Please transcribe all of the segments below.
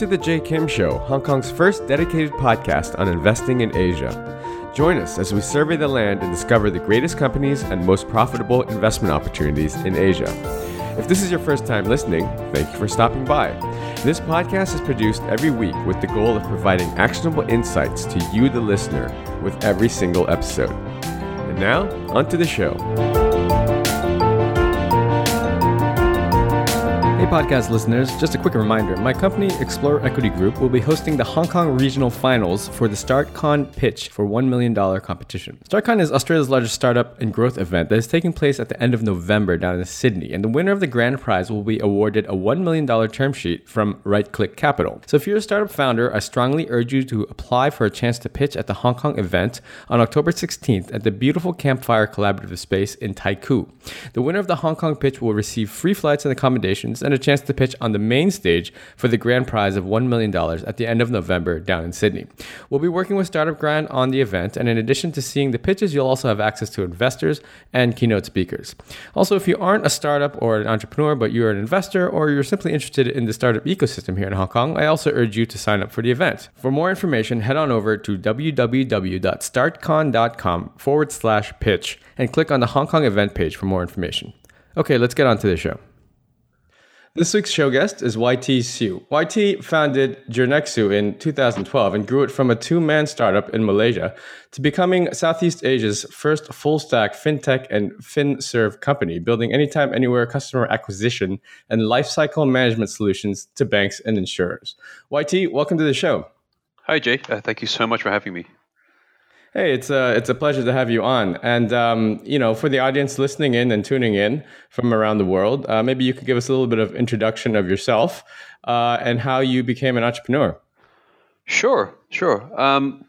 to the Jay Kim Show, Hong Kong's first dedicated podcast on investing in Asia. Join us as we survey the land and discover the greatest companies and most profitable investment opportunities in Asia. If this is your first time listening, thank you for stopping by. This podcast is produced every week with the goal of providing actionable insights to you, the listener, with every single episode. And now, onto the show. Podcast listeners, just a quick reminder my company, Explorer Equity Group, will be hosting the Hong Kong Regional Finals for the StartCon pitch for $1 million competition. StartCon is Australia's largest startup and growth event that is taking place at the end of November down in Sydney, and the winner of the grand prize will be awarded a $1 million term sheet from Right Click Capital. So if you're a startup founder, I strongly urge you to apply for a chance to pitch at the Hong Kong event on October 16th at the beautiful Campfire Collaborative Space in Taikoo. The winner of the Hong Kong pitch will receive free flights and accommodations and a chance to pitch on the main stage for the grand prize of $1 million at the end of November down in Sydney. We'll be working with Startup Grind on the event, and in addition to seeing the pitches, you'll also have access to investors and keynote speakers. Also, if you aren't a startup or an entrepreneur, but you're an investor or you're simply interested in the startup ecosystem here in Hong Kong, I also urge you to sign up for the event. For more information, head on over to www.startcon.com forward slash pitch and click on the Hong Kong event page for more information. Okay, let's get on to the show. This week's show guest is YT Siew. YT founded Jirnexu in 2012 and grew it from a two man startup in Malaysia to becoming Southeast Asia's first full stack fintech and FinServ company, building anytime, anywhere customer acquisition and lifecycle management solutions to banks and insurers. YT, welcome to the show. Hi, Jay. Uh, thank you so much for having me. Hey, it's a it's a pleasure to have you on. And um, you know, for the audience listening in and tuning in from around the world, uh, maybe you could give us a little bit of introduction of yourself uh, and how you became an entrepreneur. Sure, sure. Um,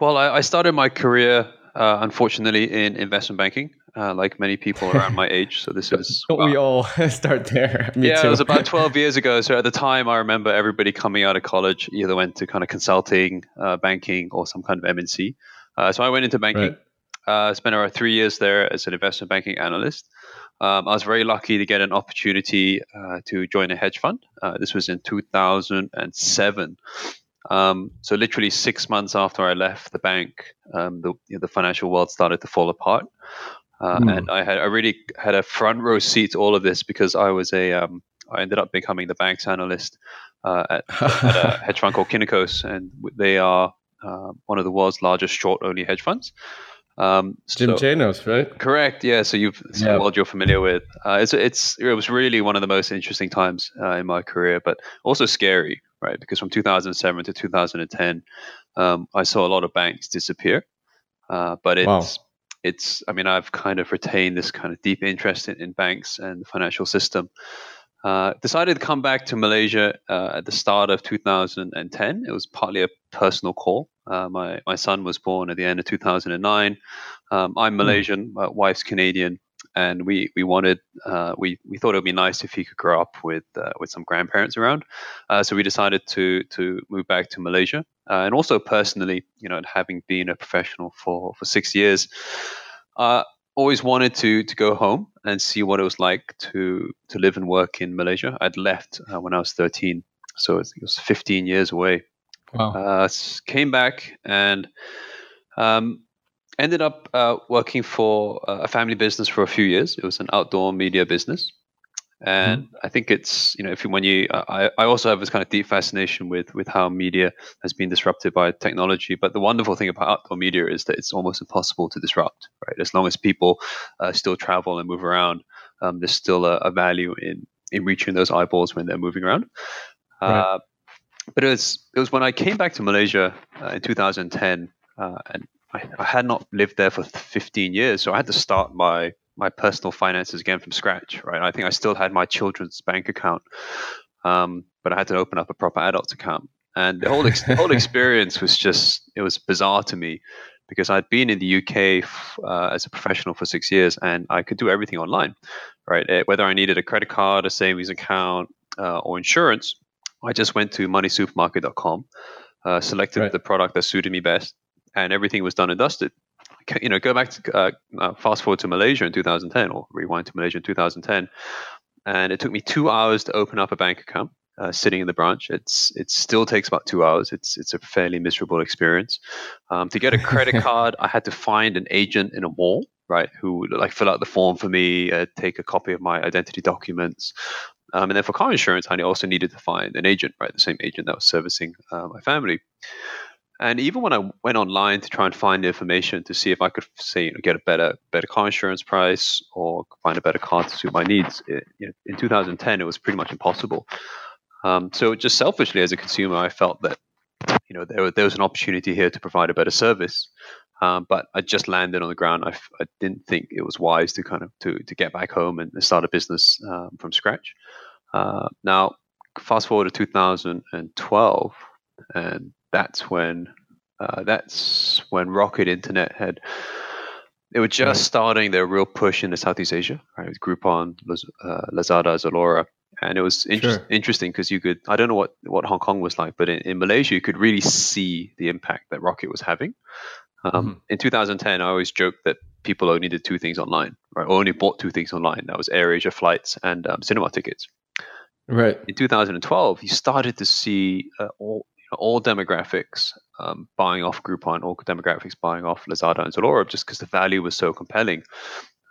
well, I, I, started my career, uh, unfortunately, in investment banking, uh, like many people around my age. So this is don't we all start there? Me yeah, too. it was about twelve years ago. So at the time, I remember everybody coming out of college either went to kind of consulting, uh, banking, or some kind of MNC. Uh, so I went into banking. Right. Uh, spent around three years there as an investment banking analyst. Um, I was very lucky to get an opportunity uh, to join a hedge fund. Uh, this was in 2007. Um, so literally six months after I left the bank, um, the, you know, the financial world started to fall apart. Mm. And I had I really had a front row seat to all of this because I was a um, I ended up becoming the banks analyst uh, at, at, a hedge fund called Kynikos, and they are uh, one of the world's largest short-only hedge funds. Um, Jim so, Chanos, right? Correct. Yeah. So you've it's yeah. a world you're familiar with. Uh, it's it's it was really one of the most interesting times uh, in my career, but also scary, right? Because from 2007 to 2010, um, I saw a lot of banks disappear. Uh, but it's wow. it's I mean I've kind of retained this kind of deep interest in, in banks and the financial system. Uh, decided to come back to Malaysia uh, at the start of 2010. It was partly a personal call. Uh, my my son was born at the end of 2009. Um, I'm hmm. Malaysian, my wife's Canadian, and we we wanted uh, we we thought it would be nice if he could grow up with uh, with some grandparents around. so we decided to to move back to Malaysia, and also personally, you know, having been a professional for for six years I always wanted to to go home and see what it was like to to live and work in Malaysia. I'd left uh, when I was 13, so it was 15 years away. Wow. Uh, came back and um, ended up uh, working for a family business for a few years. It was an outdoor media business, and mm-hmm. I think it's you know if you, when you I, I also have this kind of deep fascination with with how media has been disrupted by technology. But the wonderful thing about outdoor media is that it's almost impossible to disrupt. Right, as long as people uh, still travel and move around, um, there's still a, a, value in in reaching those eyeballs when they're moving around. Right. But it was it was when I came back to Malaysia uh, in 2010, uh, and I, I had not lived there for 15 years, so I had to start my my personal finances again from scratch, right? I think I still had my children's bank account, um, but I had to open up a proper adult account. And the whole ex- the whole experience was just it was bizarre to me because I'd been in the UK uh, as a professional for six years and I could do everything online, right? Eh, whether I needed a credit card, a savings account, uh, or insurance, I just went to moneysupermarket.com, uh, selected right. the product that suited me best, and everything was done and dusted you know, go back to uh, uh, fast forward to Malaysia in 2010, or rewind to Malaysia in 2010, and it took me two hours to open up a bank account. uh, sitting in the branch. It's it still takes about two hours. It's it's a fairly miserable experience. Um, to get a credit card, I had to find an agent in a mall, right, who would like fill out the form for me, uh, take a copy of my identity documents. Um, and then for car insurance, I also needed to find an agent, right, the same agent that was servicing uh, my family. And even when I went online to try and find information to see if I could say you know, get a better better car insurance price or find a better car to suit my needs, it, you know, in 2010 it was pretty much impossible. Um, so just selfishly as a consumer, I felt that you know there, there was an opportunity here to provide a better service. Um, but I just landed on the ground. I, I, didn't think it was wise to kind of to, to get back home and start a business um, from scratch. Uh, now, fast forward to 2012, and that's when uh, that's when Rocket Internet had they were just right. starting their real push into Southeast Asia, right? With Groupon, uh, Lazada, Zalora, and it was inter- sure. interesting because you could I don't know what what Hong Kong was like, but in, in, Malaysia you could really see the impact that Rocket was having. Um, mm-hmm. In 2010, I always joked that people only did two things online, right? Or only bought two things online. That was AirAsia flights and um, cinema tickets. Right. In 2012, you started to see uh, all all demographics um, buying off Groupon, all demographics buying off Lazada and Zalora, just because the value was so compelling.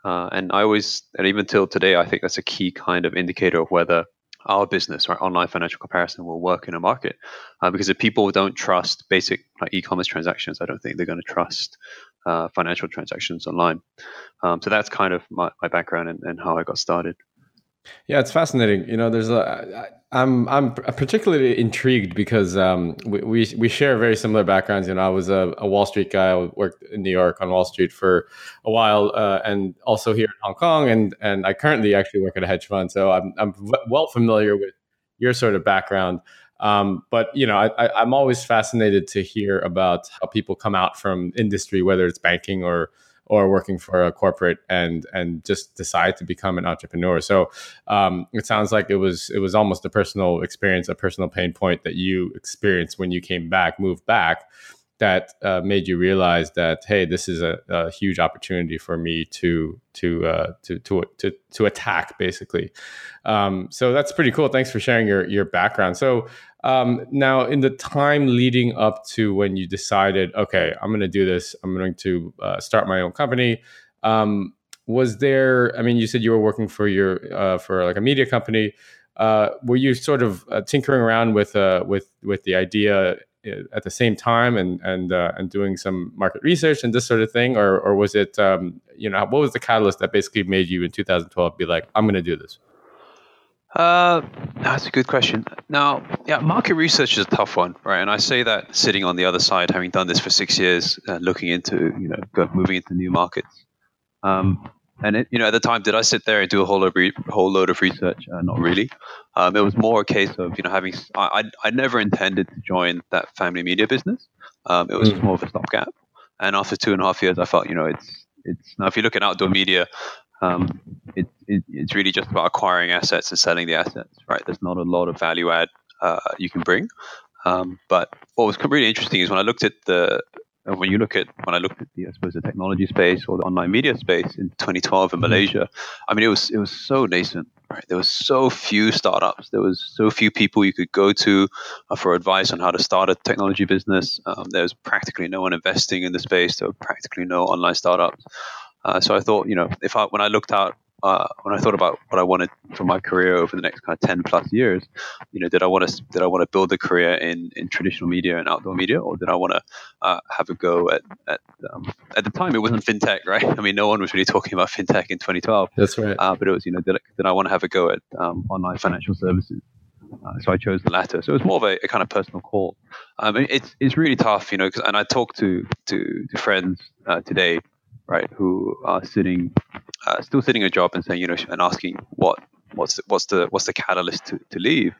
Uh, and I always, and even till today, I think that's a key kind of indicator of whether our business, right, online financial comparison, will work in a market. Uh, because if people don't trust basic like e-commerce transactions, I don't think they're going to trust uh, financial transactions online. Um, so that's kind of my, my background and, and how I got started. Yeah, it's fascinating. You know, there's a. I'm I'm particularly intrigued because um, we, we, we share very similar backgrounds. You know, I was a, a, Wall Street guy. I worked in New York on Wall Street for a while, uh, and also here in Hong Kong. And and I currently actually work at a hedge fund, so I'm I'm well familiar with your sort of background. Um, but you know, I, I'm always fascinated to hear about how people come out from industry, whether it's banking or or working for a corporate and and just decide to become an entrepreneur. So um, it sounds like it was it was almost a personal experience, a personal pain point that you experienced when you came back, moved back, that uh, made you realize that hey, this is a, a huge opportunity for me to to uh, to to to to attack basically. Um, so that's pretty cool. Thanks for sharing your your background. So um, now, in the time leading up to when you decided, okay, I'm going to do this, I'm going to uh, start my own company. Um, was there? I mean, you said you were working for your uh, for like a media company. Uh, were you sort of uh, tinkering around with uh, with with the idea uh, at the same time and and and doing some market research and this sort of thing, or or was it um, you know what was the catalyst that basically made you in 2012 be like, I'm going to do this? Uh, that's a good question. Now, yeah, market research is a tough one, right? And I say that sitting on the other side, having done this for six years, uh, looking into, you know, moving into new markets. Um, and it, you know, at the time, did I sit there and do a whole load of, re- whole load of research? Uh, not really. Um, it was more a case of, you know, having. I, I, I never intended to join that family media business. Um, it was mm. more of a stopgap. And after two and a half years, I felt, you know, it's it's now if you look at outdoor media, um, it, it, it's really just about acquiring assets and selling the assets, right? There's not a lot of value add uh, you can bring. Um, but what was really interesting is when I looked at the when you look at when I looked at the I suppose the technology space or the online media space in 2012 in mm-hmm. Malaysia, I mean it was it was so nascent. Right, there was so few startups. There was so few people you could go to uh, for advice on how to start a technology business. Um, there was practically no one investing in the space. There were practically no online startups. Uh, so I thought, you know, if I when I looked out uh, when I thought about what I wanted for my career over the next kind of ten plus years, you know, did I want to did I want to build a career in, in traditional media and outdoor media, or did I want to uh, have a go at at um, at the time it wasn't fintech, right? I mean, no one was really talking about fintech in 2012. That's right. Uh, but it was, you know, did I, did I want to have a go at um, online financial services? Uh, so I chose the latter. So it was more of a, a kind of personal call. Um, it's it's really tough, you know, cause, and I talk to to, to friends uh, today right, who are sitting, uh, still sitting a job and saying, you know, and asking what what's the, what's the what's the catalyst to, to leave.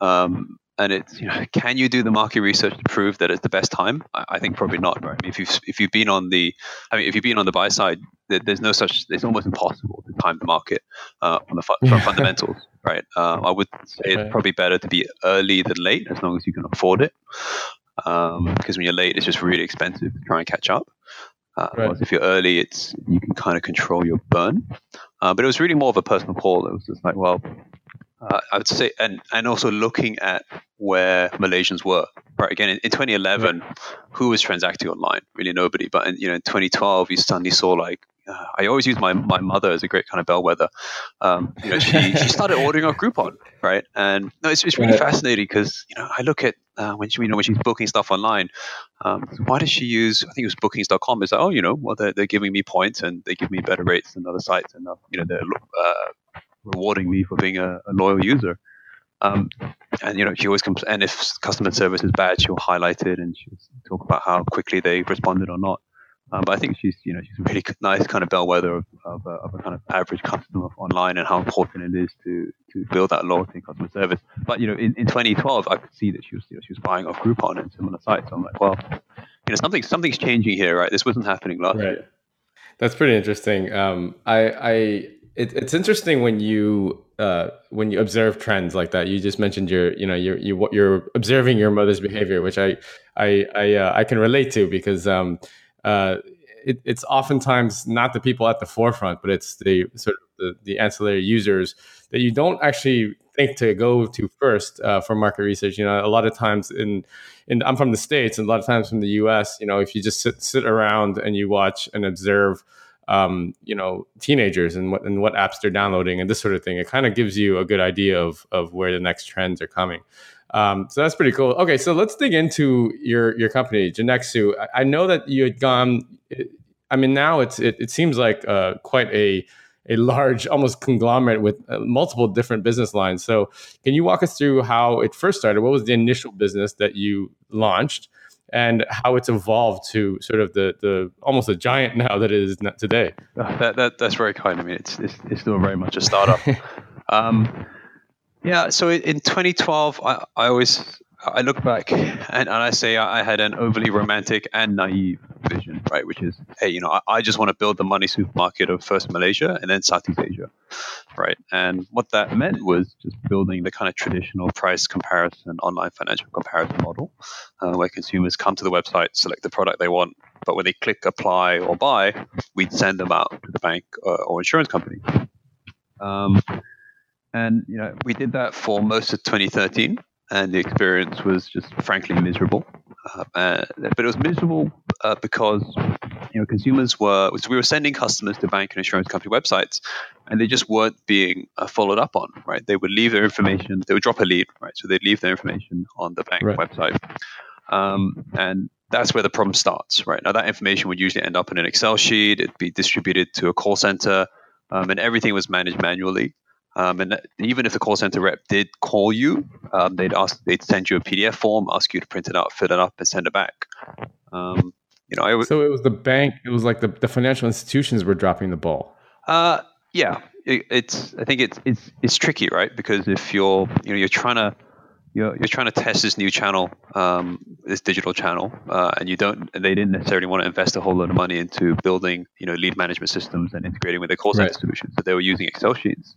Um, and it's you know, can you do the market research to prove that it's the best time? I, I think probably not. Right? I mean, if you've if you've been on the, I mean, if you've been on the buy side, there, there's no such. It's almost impossible to time the market uh, on the fu- from fundamentals. Right? Uh, I would say it's probably better to be early than late, as long as you can afford it. Because um, when you're late, it's just really expensive to try and catch up. Uh, right. If you're early, it's you can kind of control your burn. Uh, but it was really more of a personal call. It was just like, well, uh, I would say, and and also looking at where Malaysians were. Right again, in, in 2011, who was transacting online? Really nobody. But in, you know, in 2012, you suddenly saw like uh, I always use my, my mother as a great kind of bellwether. Um, you know, she, she started ordering off Groupon, right? And no, it's, it's really right. fascinating because you know I look at uh, when she you know when she's booking stuff online. Um, why does she use? I think it was Bookings.com. It's like, oh, you know, well they're, they're giving me points and they give me better rates than other sites, and uh, you know they're uh, rewarding me for being a, a loyal user. Um, and you know, she always comes. And if customer service is bad, she'll highlight it and she'll talk about how quickly they responded or not. Um, but I think she's, you know, she's a really nice kind of bellwether of, of, a, of, a, kind of average customer online and how important it is to to build that loyalty in customer service. But you know, in, in 2012, I could see that she was, you know, she was buying off Groupon and similar sites. So I'm like, well, you know, something something's changing here, right? This wasn't happening last right. year. That's pretty interesting. Um, I, I, it, it's interesting when you uh, when you observe trends like that. You just mentioned your, you know, you're you, you're observing your mother's behavior, which I I I, uh, I can relate to because um, uh, it, it's oftentimes not the people at the forefront, but it's the sort of the, the ancillary users that you don't actually think to go to first uh, for market research. You know, a lot of times in, in I'm from the states, and a lot of times from the U.S. You know, if you just sit sit around and you watch and observe. Um, you know, teenagers and what and what apps they're downloading and this sort of thing. It kind of gives you a good idea of of where the next trends are coming. Um, so that's pretty cool. Okay, so let's dig into your your company, Jirnexu. I, I know that you had gone. I mean, now it's it, it seems like uh, quite a a large, almost conglomerate with uh, multiple different business lines. So, can you walk us through how it first started? What was the initial business that you launched, and how it's evolved to sort of the the almost a giant now that it is today? That, that that's very kind. I mean, it's it's, it's still very much a startup. um, yeah, so in 2012, I, I always I look back and, and I say I had an overly romantic and naive vision, right? Which is, hey, you know, I, I just want to build the money supermarket of first Malaysia and then Southeast Asia, right? And what that meant was just building the kind of traditional price comparison, online financial comparison model, uh, where consumers come to the website, select the product they want, but when they click apply or buy, we'd send them out to the bank uh, or insurance company. Um, and you know, we did that for most of 2013, and the experience was just frankly miserable. Uh, uh, but it was miserable uh, because you know consumers were so we were sending customers to bank and insurance company websites, and they just weren't being uh, followed up on. Right, they would leave their information, they would drop a lead, right, so they'd leave their information on the bank right. website, um, and that's where the problem starts. Right now, that information would usually end up in an Excel sheet. It'd be distributed to a call center, um, and everything was managed manually. Um, and even if the call center rep did call you, um, they'd ask, they'd send you a PDF form, ask you to print it out, fill it up, and send it back. Um, you know, w- so it was the bank. It was like the, the financial institutions were dropping the ball. Uh, yeah, it, it's. I think it's it's it's tricky, right? Because if you're you know you're trying to you're, you're trying to test this new channel, um, this digital channel, uh, and you don't. They didn't necessarily want to invest a whole lot of money into building, you know, lead management systems and integrating with their call center right. solutions. So they were using Excel sheets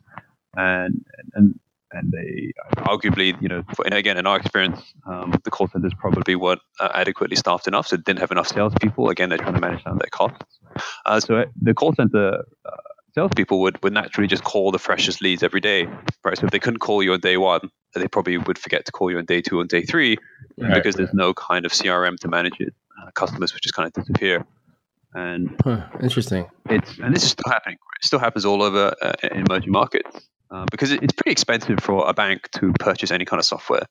and and and they arguably, you know, again, in our experience, um, the call centers probably weren't uh, adequately staffed enough, so didn't have enough salespeople. Again, they're trying to manage down their costs. Uh, so uh, the call center uh, salespeople would, would naturally just call the freshest leads every day, right? So if they couldn't call you on day one, they probably would forget to call you on day two and day three right, because right. there's no kind of CRM to manage it. Uh, customers would just kind of disappear. And huh, interesting. It's and this is still happening. It still happens all over uh, in emerging markets. Uh, because it's pretty expensive for a bank to purchase any kind of software.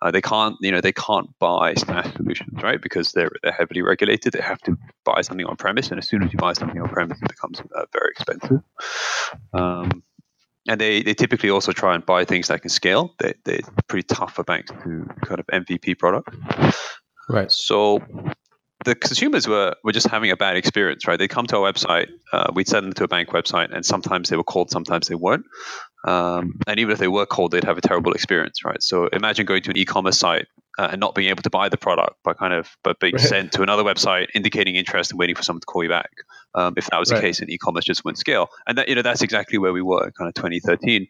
Uh, they can't, you know, they can't buy SaaS solutions, right? Because they're they're heavily regulated. They have to buy something on premise, and as soon as you buy something on premise, it becomes uh, very expensive. Um, and they, they typically also try and buy things that can scale. They, they're pretty tough for banks to kind of MVP product. Right. So the consumers were, were just having a bad experience, right? They come to our website, uh, we'd send them to a bank website, and sometimes they were called, sometimes they weren't. Um, and even if they were called, they'd have a terrible experience, right? So imagine going to an e-commerce site uh, and not being able to buy the product, but kind of but being right. sent to another website, indicating interest and waiting for someone to call you back. Um, if that was right. the case, in e-commerce just wouldn't scale, and that you know that's exactly where we were, kind of 2013.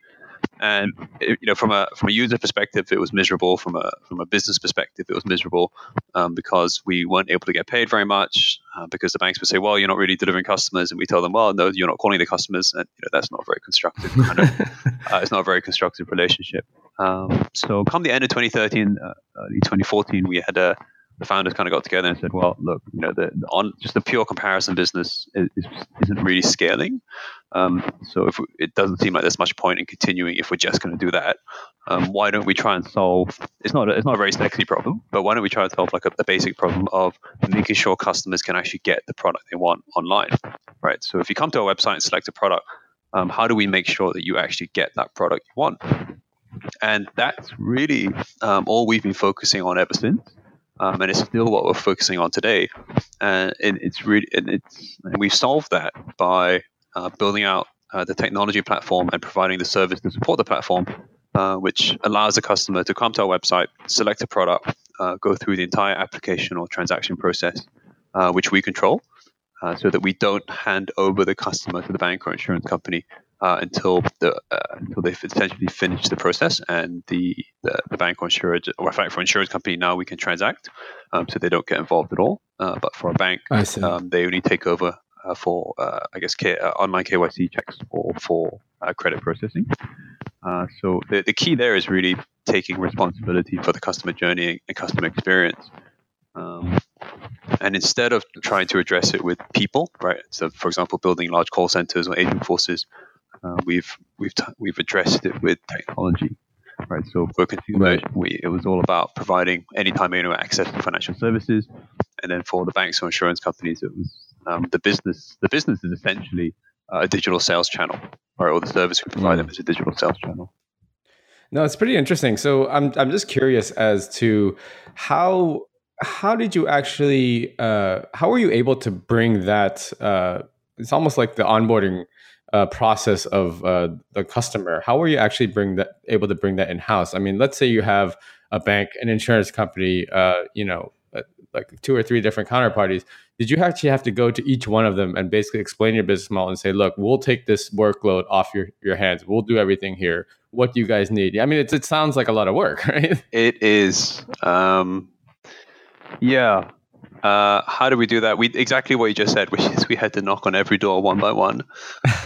And you know, from a from a user perspective, it was miserable. From a from a business perspective, it was miserable um, because we weren't able to get paid very much. Uh, because the banks would say, "Well, you're not really delivering customers," and we tell them, "Well, no, you're not calling the customers," and you know, that's not very constructive. Kind of, uh, it's not a very constructive relationship. Um, so, come the end of 2013, uh, early 2014, we had a the founders kind of got together and said, "Well, look, you know, the, the on just the pure comparison business is, not really scaling. Um, so if we, it doesn't seem like there's much point in continuing if we're just going to do that, um, why don't we try and solve? It's not a, it's not a very sexy problem, but why don't we try and solve like a, a basic problem of making sure customers can actually get the product they want online, right? So if you come to our website and select a product, um, how do we make sure that you actually get that product you want? And that's really um, all we've been focusing on ever since um, and it's still what we're focusing on today. And it's really, and it's, and we've solved that by uh, building out uh, the technology platform and providing the service to support the platform, uh, which allows the customer to come to our website, select a product, uh, go through the entire application or transaction process, uh, which we control, so that we don't hand over the customer to the bank or insurance company uh, until the uh, until they've essentially finished the process and the the, the bank or insurance or in fact for insurance company now we can transact, um, so they don't get involved at all. Uh, but for a bank, um, they only take over uh, for uh, I guess K- uh, online KYC checks or for credit processing. so the the key there is really taking responsibility for the customer journey and customer experience. Um, and instead of trying to address it with people, right? So, for example, building large call centers or agent forces, uh, we've we've t- we've addressed it with technology, right? So for consumer, we, it was all about providing anytime anywhere access to financial services, and then for the banks or insurance companies, it was um, the business. The business is essentially uh, a digital sales channel, right? Or the service we provide mm. them is a digital sales channel. No, it's pretty interesting. So I'm I'm just curious as to how how did you actually uh, how were you able to bring that? Uh, it's almost like the onboarding uh, process of uh, the customer how were you actually bring that able to bring that in house i mean let's say you have a bank an insurance company uh, you know uh, like two or three different counterparties. Did you actually have to go to each one of them and basically explain your business model and say look we'll take this workload off your, your hands. We'll do everything here. What do you guys need? I mean it sounds like a lot of work right? It is um, yeah uh, how do we do that? We exactly what you just said, which is we had to knock on every door one by one,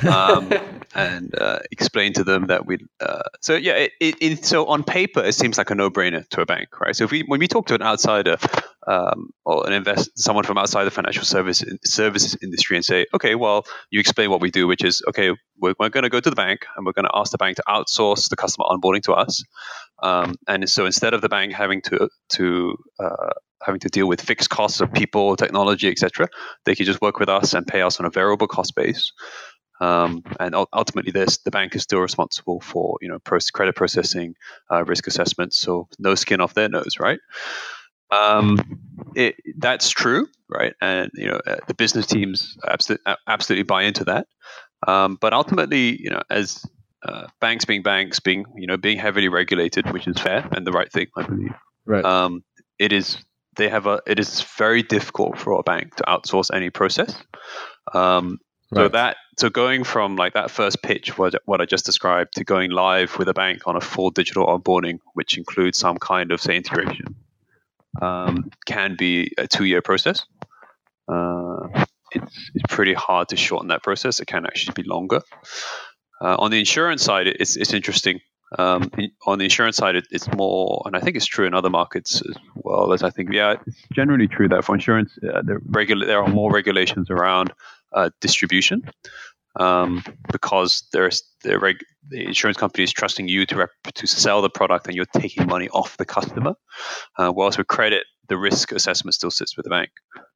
um, and uh, explain to them that we. Uh, so yeah, it, it, it, so on paper it seems like a no-brainer to a bank, right? So if we when we talk to an outsider um, or an invest someone from outside the financial service services industry and say, okay, well, you explain what we do, which is okay, we're, we're going to go to the bank and we're going to ask the bank to outsource the customer onboarding to us, um, and so instead of the bank having to to uh, having to deal with fixed costs of people, technology, etc. They could just work with us and pay us on a variable cost base. Um, and ultimately, this the bank is still responsible for you know credit processing, uh, risk assessment. So no skin off their nose, right? Um, it, that's true, right? And you know uh, the business teams absolutely, absolutely buy into that. Um, but ultimately, you know, as uh, banks being banks, being you know being heavily regulated, which is fair and the right thing, I believe. Right. Um, it is they have a it is very difficult for a bank to outsource any process. Um, right. So that so going from like that first pitch, what what I just described, to going live with a bank on a full digital onboarding, which includes some kind of say integration, um, can be a two year process. Uh, it's, it's pretty hard to shorten that process. It can actually be longer. Uh, on the insurance side, it's, it's interesting. Um, on the insurance side, it, it's more, and I think it's true in other markets as well. As I think, yeah, it's generally true that for insurance, uh, there, regula- there are more regulations around uh, distribution um, because there's the, reg- the insurance company is trusting you to rep- to sell the product, and you're taking money off the customer. Uh, whilst with credit, the risk assessment still sits with the bank.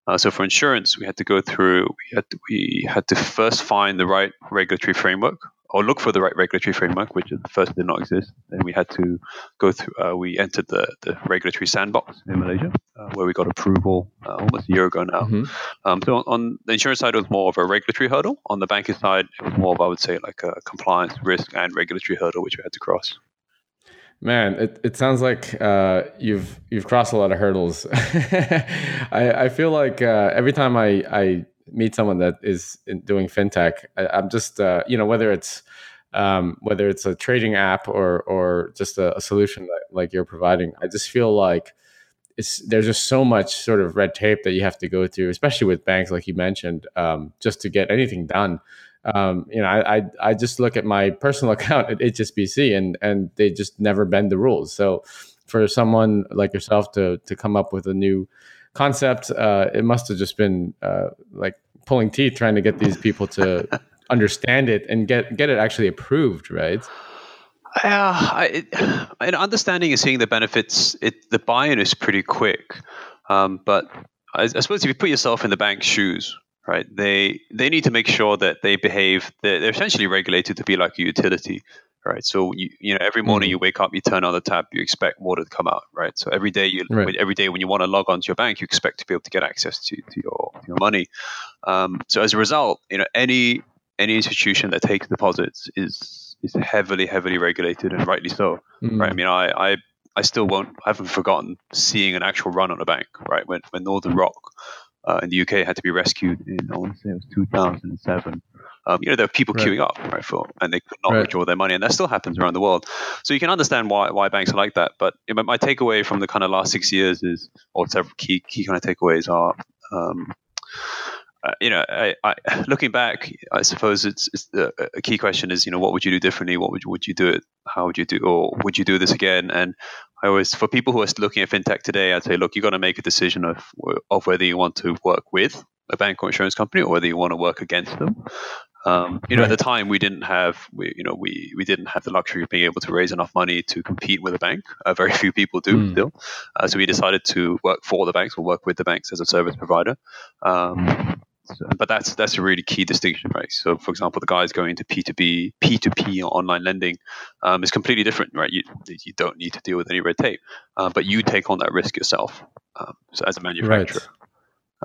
Uh, so for insurance, we had to go through. We had to, we had to first find the right regulatory framework or look for the right regulatory framework, which at first did not exist. Then we had to go through. Uh, we entered the, the regulatory sandbox in Malaysia, uh, where we got approval uh, almost a year ago now. Mm-hmm. Um, so on, on, the insurance side, it was more of a regulatory hurdle. On the banking side, it was more of I would say like a compliance, risk, and regulatory hurdle, which we had to cross. Man, it, it sounds like uh, you've you've crossed a lot of hurdles. I, I feel like uh, every time I, I meet someone that is doing fintech, I, am just uh, you know whether it's um, whether it's a trading app or or just a, a solution that, like you're providing. I just feel like it's there's just so much sort of red tape that you have to go through, especially with banks, like you mentioned, um, just to get anything done. Um, you know, I, I, I just look at my personal account at HSBC, and and they just never bend the rules. So for someone like yourself to to come up with a new concept, uh, it must have just been uh, like pulling teeth trying to get these people to understand it and get get it actually approved, right? Yeah, I, and understanding and seeing the benefits, it the buy-in is pretty quick. Um, but I, I, suppose if you put yourself in the bank's shoes, right, they they need to make sure that they behave. They're, they're essentially regulated to be like a utility, right? So you you know every morning mm-hmm. you wake up, you turn on the tap, you expect water to come out, right? So every day you right. every day when you want to log on to your bank, you expect to be able to get access to, to your your money. Um, so as a result, you know any any institution that takes deposits is is heavily, heavily regulated, and rightly so. Mm. Right? I mean, I, I, I still won't, I haven't forgotten seeing an actual run on a bank. Right? When when Northern Rock uh, in the UK had to be rescued in, I want to say it was 2007. Um, you know, there were people right. queuing up, right, for, and they could not right. withdraw their money, and that still happens around the world. So you can understand why why banks are like that. But my takeaway from the kind of last six years is, or several key key kind of takeaways are. Um, uh, you know, I, I, looking back, I suppose it's, it's the, a key question is, you know, what would you do differently? What would you, would you do it? How would you do, or would you do this again? And I always, for people who are looking at fintech today, I'd say, look, you've got to make a decision of of whether you want to work with a bank or insurance company or whether you want to work against them. Um, you know, at the time we didn't have, we, you know, we, we didn't have the luxury of being able to raise enough money to compete with a bank. Uh, very few people do mm. still. Uh, so we decided to work for the banks or work with the banks as a service provider. Um, so, but that's that's a really key distinction, right? So, for example, the guys going into P two B, P two P or online lending um, is completely different, right? You you don't need to deal with any red tape, uh, but you take on that risk yourself. Um, so, as a manufacturer,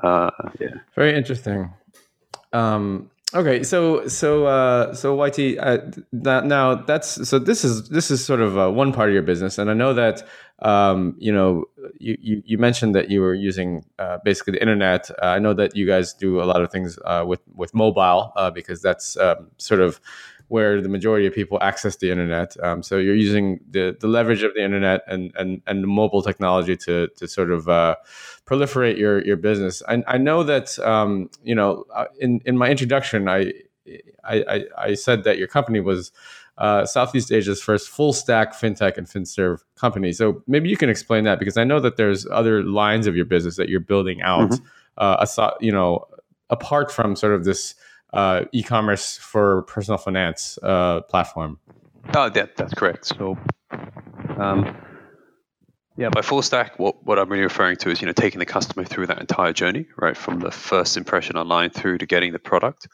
right. uh, yeah, very interesting. Um, Okay, so so uh, so YT, uh, that, now that's so this is this is sort of uh, one part of your business, and I know that um, you know you, you, you mentioned that you were using uh, basically the internet. Uh, I know that you guys do a lot of things uh, with with mobile uh, because that's um, sort of where the majority of people access the internet. Um, so you're using the, the leverage of the internet and and, and mobile technology to to sort of uh, proliferate your your business. I, I know that um, you know uh, in in my introduction I I, I said that your company was uh, Southeast Asia's first full stack fintech and finserv company. So maybe you can explain that because I know that there's other lines of your business that you're building out. Mm-hmm. Uh, you know, apart from sort of this uh, e-commerce for personal finance uh, platform. Oh, that, that's correct. So, um, yeah, by full stack, what, what I'm really referring to is you know taking the customer through that entire journey, right, from the first impression online through to getting the product.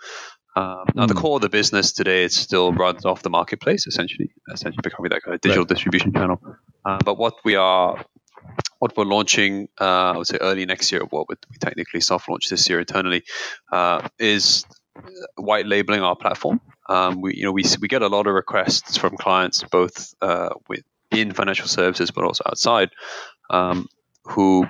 Um, now, the hmm. core of the business today it still runs off the marketplace, essentially, essentially becoming that kind of digital right. distribution channel. Uh, but what we are what we're launching, uh, I would say early next year, what we technically soft launch this year internally, uh, is white labeling our platform. Um, we, you know, we, we get a lot of requests from clients, both uh, with in financial services, but also outside, um, who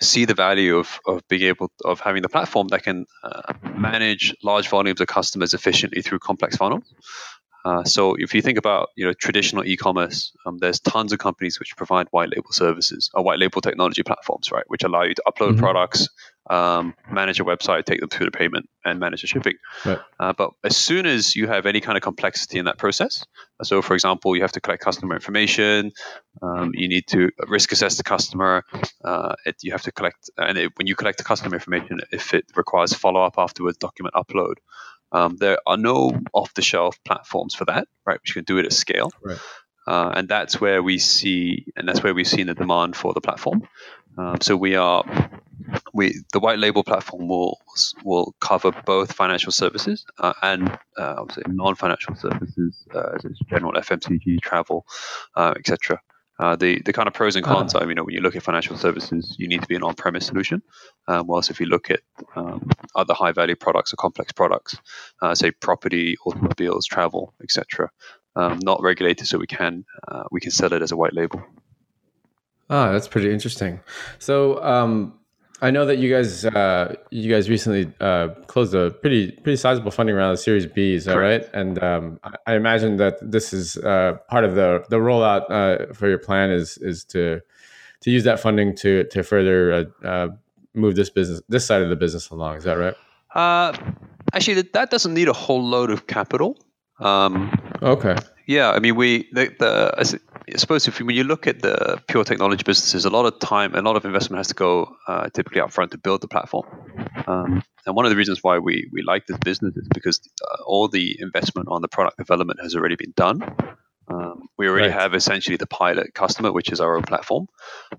see the value of, of being able of having the platform that can uh, manage large volumes of customers efficiently through complex funnels. Uh, so if you think about you know traditional e-commerce, um, there's tons of companies which provide white label services or white label technology platforms, right, which allow you to upload mm-hmm. products, um, manage a website, take them through the payment, and manage the shipping. Right. Uh, but as soon as you have any kind of complexity in that process, so for example, you have to collect customer information, um, you need to risk assess the customer, uh, it, you have to collect, and it, when you collect the customer information, if it requires follow up afterwards, document upload. Um, there are no off-the-shelf platforms for that, right? Which can do it at scale, right. uh, and that's where we see, and that's where we've seen the demand for the platform. Um, so we are, we the white label platform will will cover both financial services uh, and uh, non-financial services, uh, general FMCG, travel, uh, etc. Uh, the the kind of pros and cons uh-huh. are, you know, when you look at financial services, you need to be an on-premise solution. Um, whilst if you look at um, other high-value products or complex products, uh, say property, automobiles, travel, etc., um, not regulated, so we can uh, we can sell it as a white label. Ah, that's pretty interesting. So, um, I know that you guys uh, you guys recently uh, closed a pretty pretty sizable funding round of Series B, is that Correct. right? And um, I imagine that this is uh, part of the the rollout uh, for your plan is is to to use that funding to to further uh, uh, move this business this side of the business along. Is that right? actually, that doesn't need a whole load of capital. Um, okay. Yeah, I mean, we the, the I suppose if when you look at the pure technology businesses, a lot of time, a lot of investment has to go uh, typically upfront to build the platform. Um, and one of the reasons why we we like this business is because uh, all the investment on the product development has already been done. Um, we already right. have essentially the pilot customer, which is our own platform,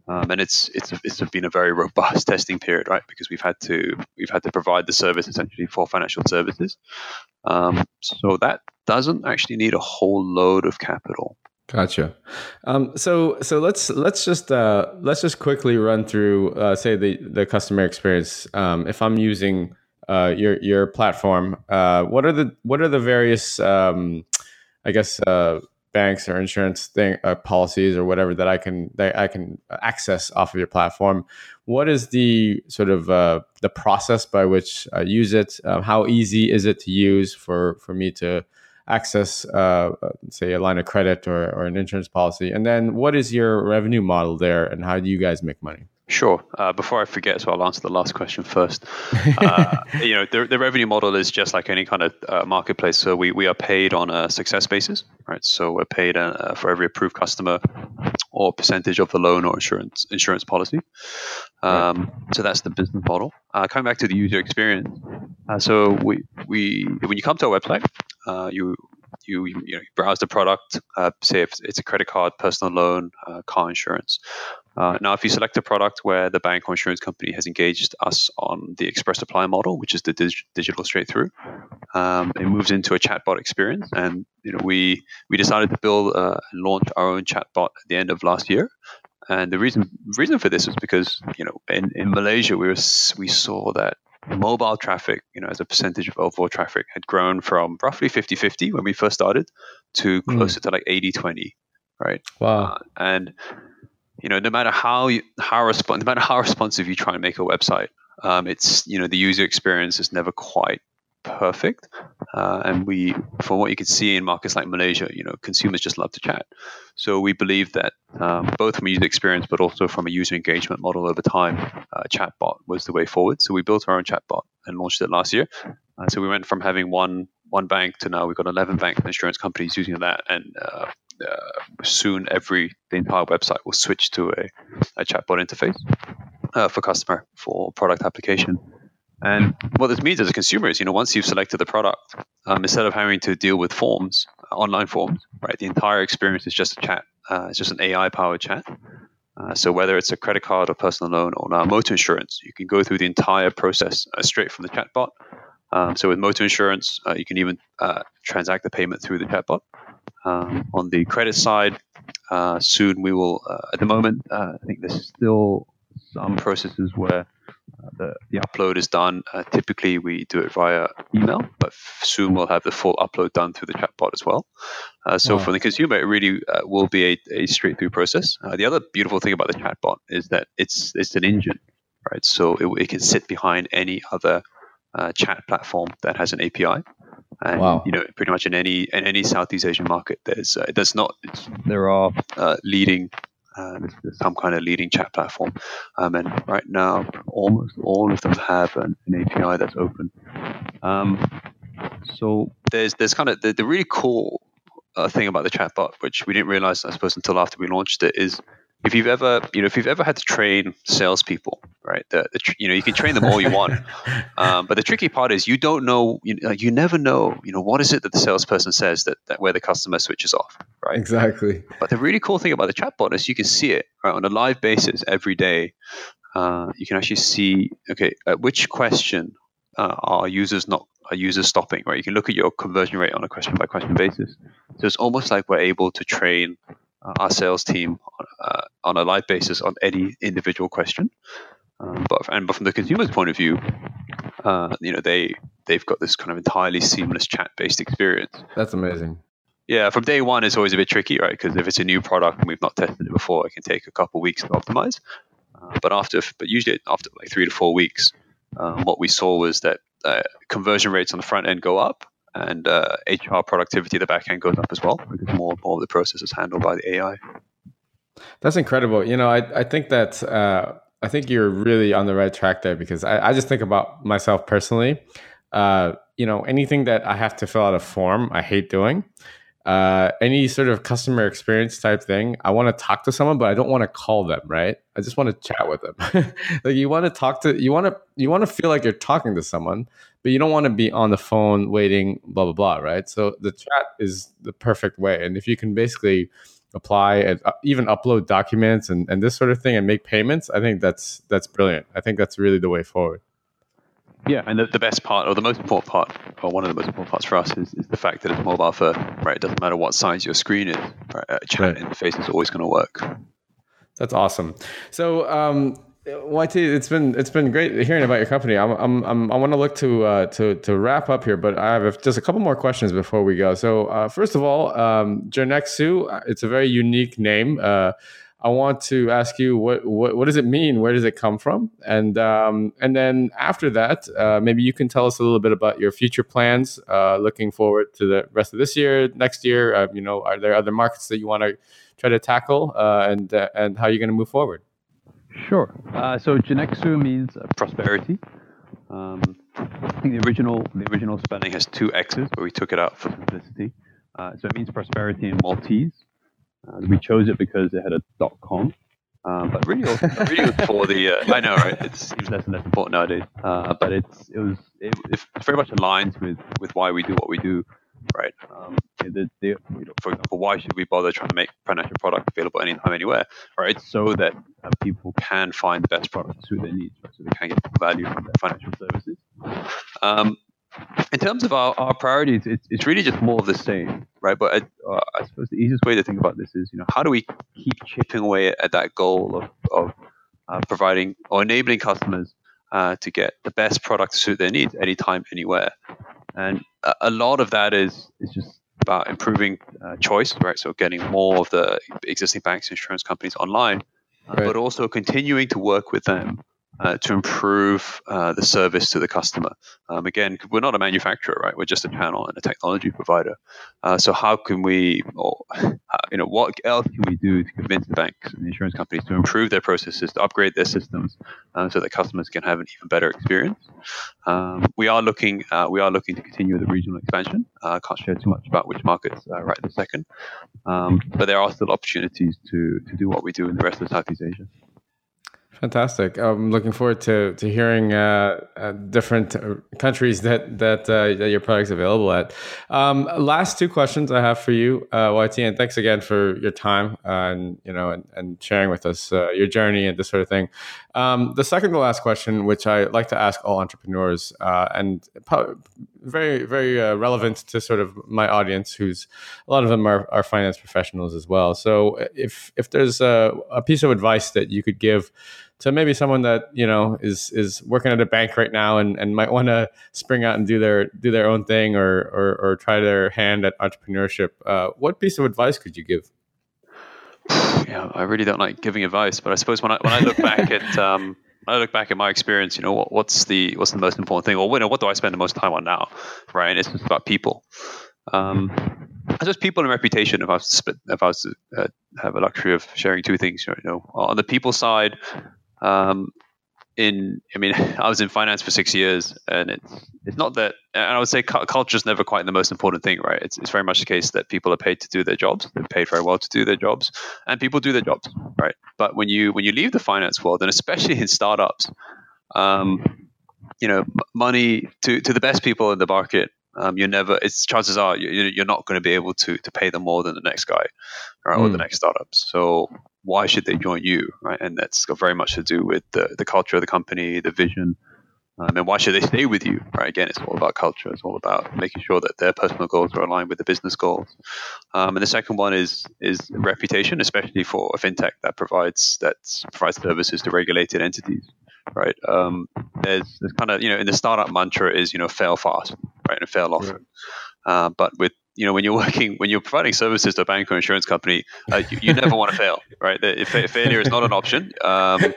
um, and it's it's it's been a very robust testing period, right? Because we've had to we've had to provide the service essentially for financial services. Um, so that doesn't actually need a whole load of capital. Gotcha. Um, so so let's let's just uh, let's just quickly run through uh, say the the customer experience. Um, if I'm using uh, your your platform, uh, what are the what are the various um, I guess uh, banks or insurance thing uh, policies or whatever that I can that I can access off of your platform? What is the sort of the process by which I use it? how easy is it to use for for me to access, uh, say, a line of credit or, or an insurance policy? And then what is your revenue model there and how do you guys make money? Sure. Uh, before I forget, so I'll answer the last question first. Uh, you know, the, the revenue model is just like any kind of uh, marketplace. So we, we are paid on a success basis, right? So we're paid uh, for every approved customer or percentage of the loan or insurance insurance policy. Um, right. So that's the business model. Uh, coming back to the user experience, uh, so we we when you come to our website, you you, you, know, browse the product, uh, say if it's a credit card, personal loan, uh, car insurance. Uh, now, if you select a product where the bank or insurance company has engaged us on the express apply model, which is the dig- digital straight through, um, it moves into a chatbot experience. And you know, we we decided to build uh, and launch our own chatbot at the end of last year. And the reason reason for this is because you know in, in Malaysia we were, we saw that mobile traffic, you know, as a percentage of overall traffic had grown from roughly 50-50 when we first started to hmm. closer mm. to like 80-20, right? Wow. Uh, and you know, no matter how you, how resp- no matter how responsive you try and make a website, um, it's you know the user experience is never quite perfect. Uh, and we, from what you can see in markets like Malaysia, you know, consumers just love to chat. So we believe that um, both from a user experience, but also from a user engagement model over time, uh, chatbot was the way forward. So we built our own chatbot and launched it last year. Uh, so we went from having one one bank to now we've got 11 bank insurance companies using that, and uh, uh, soon every the entire website will switch to a, a chatbot interface uh, for customer for product application. And what this means as a consumer is, you know, once you've selected the product, um, instead of having to deal with forms, online forms, right, the entire experience is just a chat. Uh, it's just an AI-powered chat. Uh, so whether it's a credit card or personal loan or now motor insurance, you can go through the entire process uh, straight from the chatbot. Um, so with motor insurance, uh, you can even uh, transact the payment through the chatbot. Um, on the credit side, uh, soon we will. at the moment, I think there's still some processes where the, the upload is done. Uh, typically, we do it via email, but soon we'll have the full upload done through the chatbot as well. Uh, so wow. for the consumer, it really uh, will be a, a straight through process. Uh, the other beautiful thing about the chatbot is that it's it's an engine, right? So it, it can sit behind any other uh, chat platform that has an API. And wow. you know, pretty much in any in any Southeast Asian market, there's uh, there's not there are leading uh, some kind of leading chat platform. Um, and right now, almost all of them have an, an API that's open. Um, so there's there's kind of the, the really cool uh, thing about the chatbot, which we didn't realize, I suppose, until after we launched it, is if you've ever you know if you've ever had to train salespeople, right? The, the you know you can train them all you want, um, but the tricky part is you don't know you, you never know you know what is it that the salesperson says that, that where the customer switches off, right? Exactly. But the really cool thing about the chatbot is you can see it right, on a live basis every day. Uh, you can actually see okay at which question uh, are users not are users stopping, right? You can look at your conversion rate on a question by question basis. So it's almost like we're able to train uh, our sales team uh, on a live basis on any individual question. Um, but and but from the consumer's point of view, uh, you know they they've got this kind of entirely seamless chat based experience. That's amazing. Yeah, from day one it's always a bit tricky, right? Because if it's a new product and we've not tested it before, it can take a couple weeks to optimize. Uh, but after, but usually after like three to four weeks, um, what we saw was that uh, conversion rates on the front end go up, and uh, HR productivity the back end goes up as well because more and more of the process is handled by the AI. That's incredible. You know, I, I think that uh, I think you're really on the right track there because I, I just think about myself personally. Uh, you know, anything that I have to fill out a form, I hate doing. Uh, any sort of customer experience type thing, I want to talk to someone, but I don't want to call them. Right? I just want to chat with them. like you want to talk to, you want to, you want to feel like you're talking to someone, but you don't want to be on the phone waiting, blah blah blah. Right? So the chat is the perfect way, and if you can basically apply and uh, even upload documents and, and this sort of thing and make payments, I think that's that's brilliant. I think that's really the way forward. Yeah, and the, the best part, or the most important part, or one of the most important parts for us is, is the fact that it's mobile first, right? It doesn't matter what size your screen is, right? A chat right. interface is always going to work. That's awesome. So, um, YT, it's been it's been great hearing about your company. I'm, I'm, I'm i want to look to uh, to to wrap up here, but I have just a couple more questions before we go. So, uh, first of all, um, Jirnexu, uh, it's a very unique name. Uh, I want to ask you what, what, what does it mean? Where does it come from? And um, and then after that, uh, maybe you can tell us a little bit about your future plans. Uh, looking forward to the rest of this year, next year. you know, are there other markets that you want to try to tackle, and and how you're going to move forward? Sure. Uh, so Jirnexu means uh, prosperity. Um, I think the original the original spelling has two X's, but we took it out for simplicity. Uh, so it means prosperity in Maltese. Uh, we chose it because it had a dot .com. Um, but really, really was for the uh, I know, right? It seems less and less important nowadays. Uh, but it's it was it, it very much aligns with with why we do what we do right? Um, the, the, you know, for example, why should we bother trying to make financial product available anytime, anywhere, right? So that uh, people can find the best product to suit their needs, right? so they can get value from their financial services. Um, in terms of our, our priorities, it's, it's really just more of the same, right? But I, uh, I suppose the easiest way to think about this is, you know, how do we keep chipping away at that goal of, of uh, providing or enabling customers uh, to get the best product to suit their needs anytime, anywhere. And a lot of that is is just about improving uh, choice, right? So getting more of the existing banks, and insurance companies online, uh, right. but also continuing to work with them uh, to improve uh, the service to the customer. Um, again, we're not a manufacturer, right? We're just a channel and a technology provider. Uh, so how can we, or, you know, what else can we do to convince the banks and the insurance companies to improve their processes, to upgrade their systems, uh, so that customers can have an even better experience? Um, we are looking, uh, we are looking to continue the regional expansion. I uh, can't share too much about which markets right this second, um, but there are still opportunities to to do what we do in the rest of Southeast Asia. Fantastic. I'm looking forward to to hearing uh, uh, different uh, countries that that, uh, that your product's available at. Um, last two questions I have for you, uh, YT, and thanks again for your time and you know and, and sharing with us uh, your journey and this sort of thing. Um, the second to last question, which I like to ask all entrepreneurs, and very very relevant to sort of my audience, who's a lot of them are, are finance professionals as well. So if if there's a, a piece of advice that you could give to maybe someone that you know is is working at a bank right now and, and might want to spring out and do their do their own thing or or, or try their hand at entrepreneurship uh, what piece of advice could you give yeah i really don't like giving advice but i suppose when i when i look back at um I look back at my experience, you know, what, what's the what's the most important thing? Or you know, what do I spend the most time on now? Right, and it's about people. Um, just people and reputation. If I was to split, if I was to uh, have a luxury of sharing two things, you know, on the people side, um, in, I mean, I was in finance for six years, and it's it's not that. And I would say culture is never quite the most important thing, right? It's it's very much the case that people are paid to do their jobs. They're paid very well to do their jobs, and people do their jobs, right? But when you when you leave the finance world, and especially in startups, um, you know, money to to the best people in the market um, you're never. It's chances are you're not going to be able to to pay them more than the next guy, right, mm. or the hmm. next startups. So why should they join you, right? And that's got very much to do with the the culture of the company, the vision, um, and why should they stay with you, right? Again, it's all about culture. It's all about making sure that their personal goals are aligned with the business goals. Um, and the second one is is reputation, especially for a fintech that provides that provides services to regulated entities right? Um, there's, there's kind of you know in the startup mantra is you know fail fast, right, and fail often. Uh, but with you know when you're working when you're providing services to a bank or insurance company, uh, you, you, never want to fail, right? If, failure is not an option, um,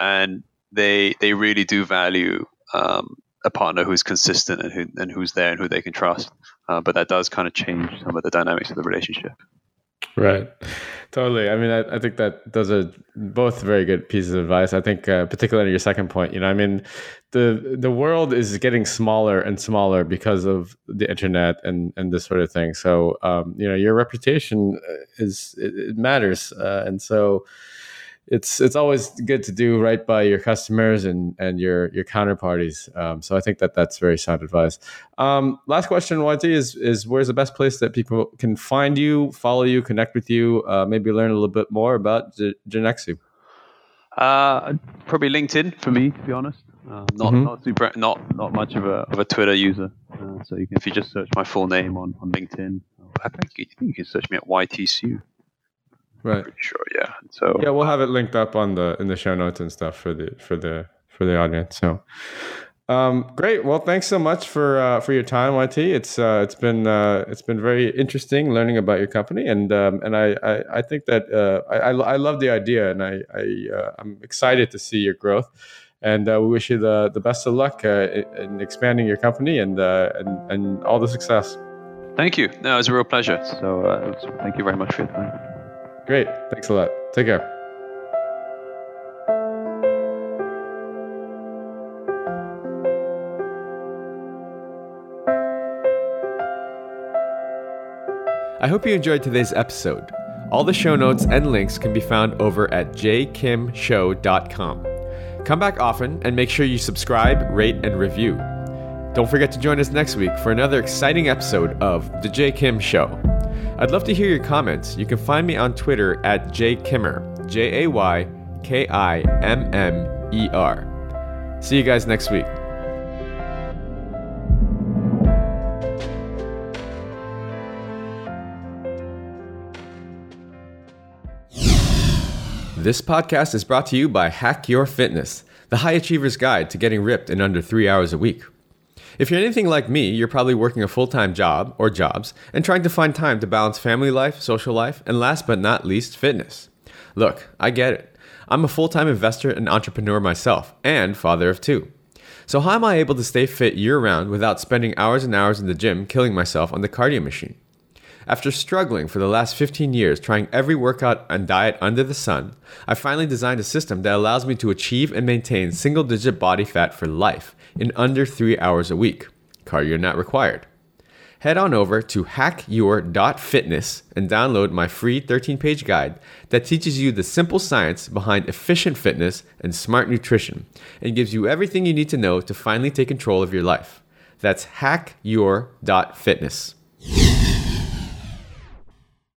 and they they really do value um, a partner who's consistent and who and who's there and who they can trust. Uh, but that does kind of change some of the dynamics of the relationship. Right. Totally. I mean, I, I think that those are both very good pieces of advice. I think, uh, particularly your second point, you know, I mean, the the world is getting smaller and smaller because of the internet and and this sort of thing. So, um, you know, your reputation uh, is it, it matters, uh, and so it's it's always good to do right by your customers and and your your counterparties. Um, so I think that that's very sound advice. Um, last question, YT, is is where's the best place that people can find you, follow you, connect with you, uh, maybe learn a little bit more about G- Jirnexu? Uh, probably LinkedIn for me, to be honest. Uh, not mm-hmm. not super, not not much of a of a Twitter user. Uh, so you can, if you just search my full name on, on LinkedIn, I think, you can search me at YT Right. Pretty sure, yeah. So yeah, we'll have it linked up on the in the show notes and stuff for the for the for the audience. So um, great. Well, thanks so much for uh, for your time, YT. It's uh, it's been uh, it's been very interesting learning about your company, and um, and I, I, I think that uh, I, I love the idea, and I, I uh, I'm excited to see your growth, and uh, we wish you the the best of luck in expanding your company and and and all the success. Thank you. No, it was a real pleasure. So thank you very much for your time. Great. Thanks a lot. Take care. I hope you enjoyed today's episode. All the show notes and links can be found over at jkimshow.com. Come back often and make sure you subscribe, rate, and review. Don't forget to join us next week for another exciting episode of The Jay Kim Show. I'd love to hear your comments. You can find me on Twitter at jaykimmer, J A Y K I M M E R. See you guys next week. This podcast is brought to you by Hack Your Fitness, the high achiever's guide to getting ripped in under three hours a week. If you're anything like me, you're probably working a full time job or jobs and trying to find time to balance family life, social life, and last but not least, fitness. Look, I get it. I'm a full time investor and entrepreneur myself, and father of two. So, how am I able to stay fit year round without spending hours and hours in the gym killing myself on the cardio machine? After struggling for the last 15 years trying every workout and diet under the sun, I finally designed a system that allows me to achieve and maintain single digit body fat for life in under three hours a week. Cardio not required. Head on over to hackyour.fitness and download my free 13 page guide that teaches you the simple science behind efficient fitness and smart nutrition and gives you everything you need to know to finally take control of your life. That's hackyour.fitness.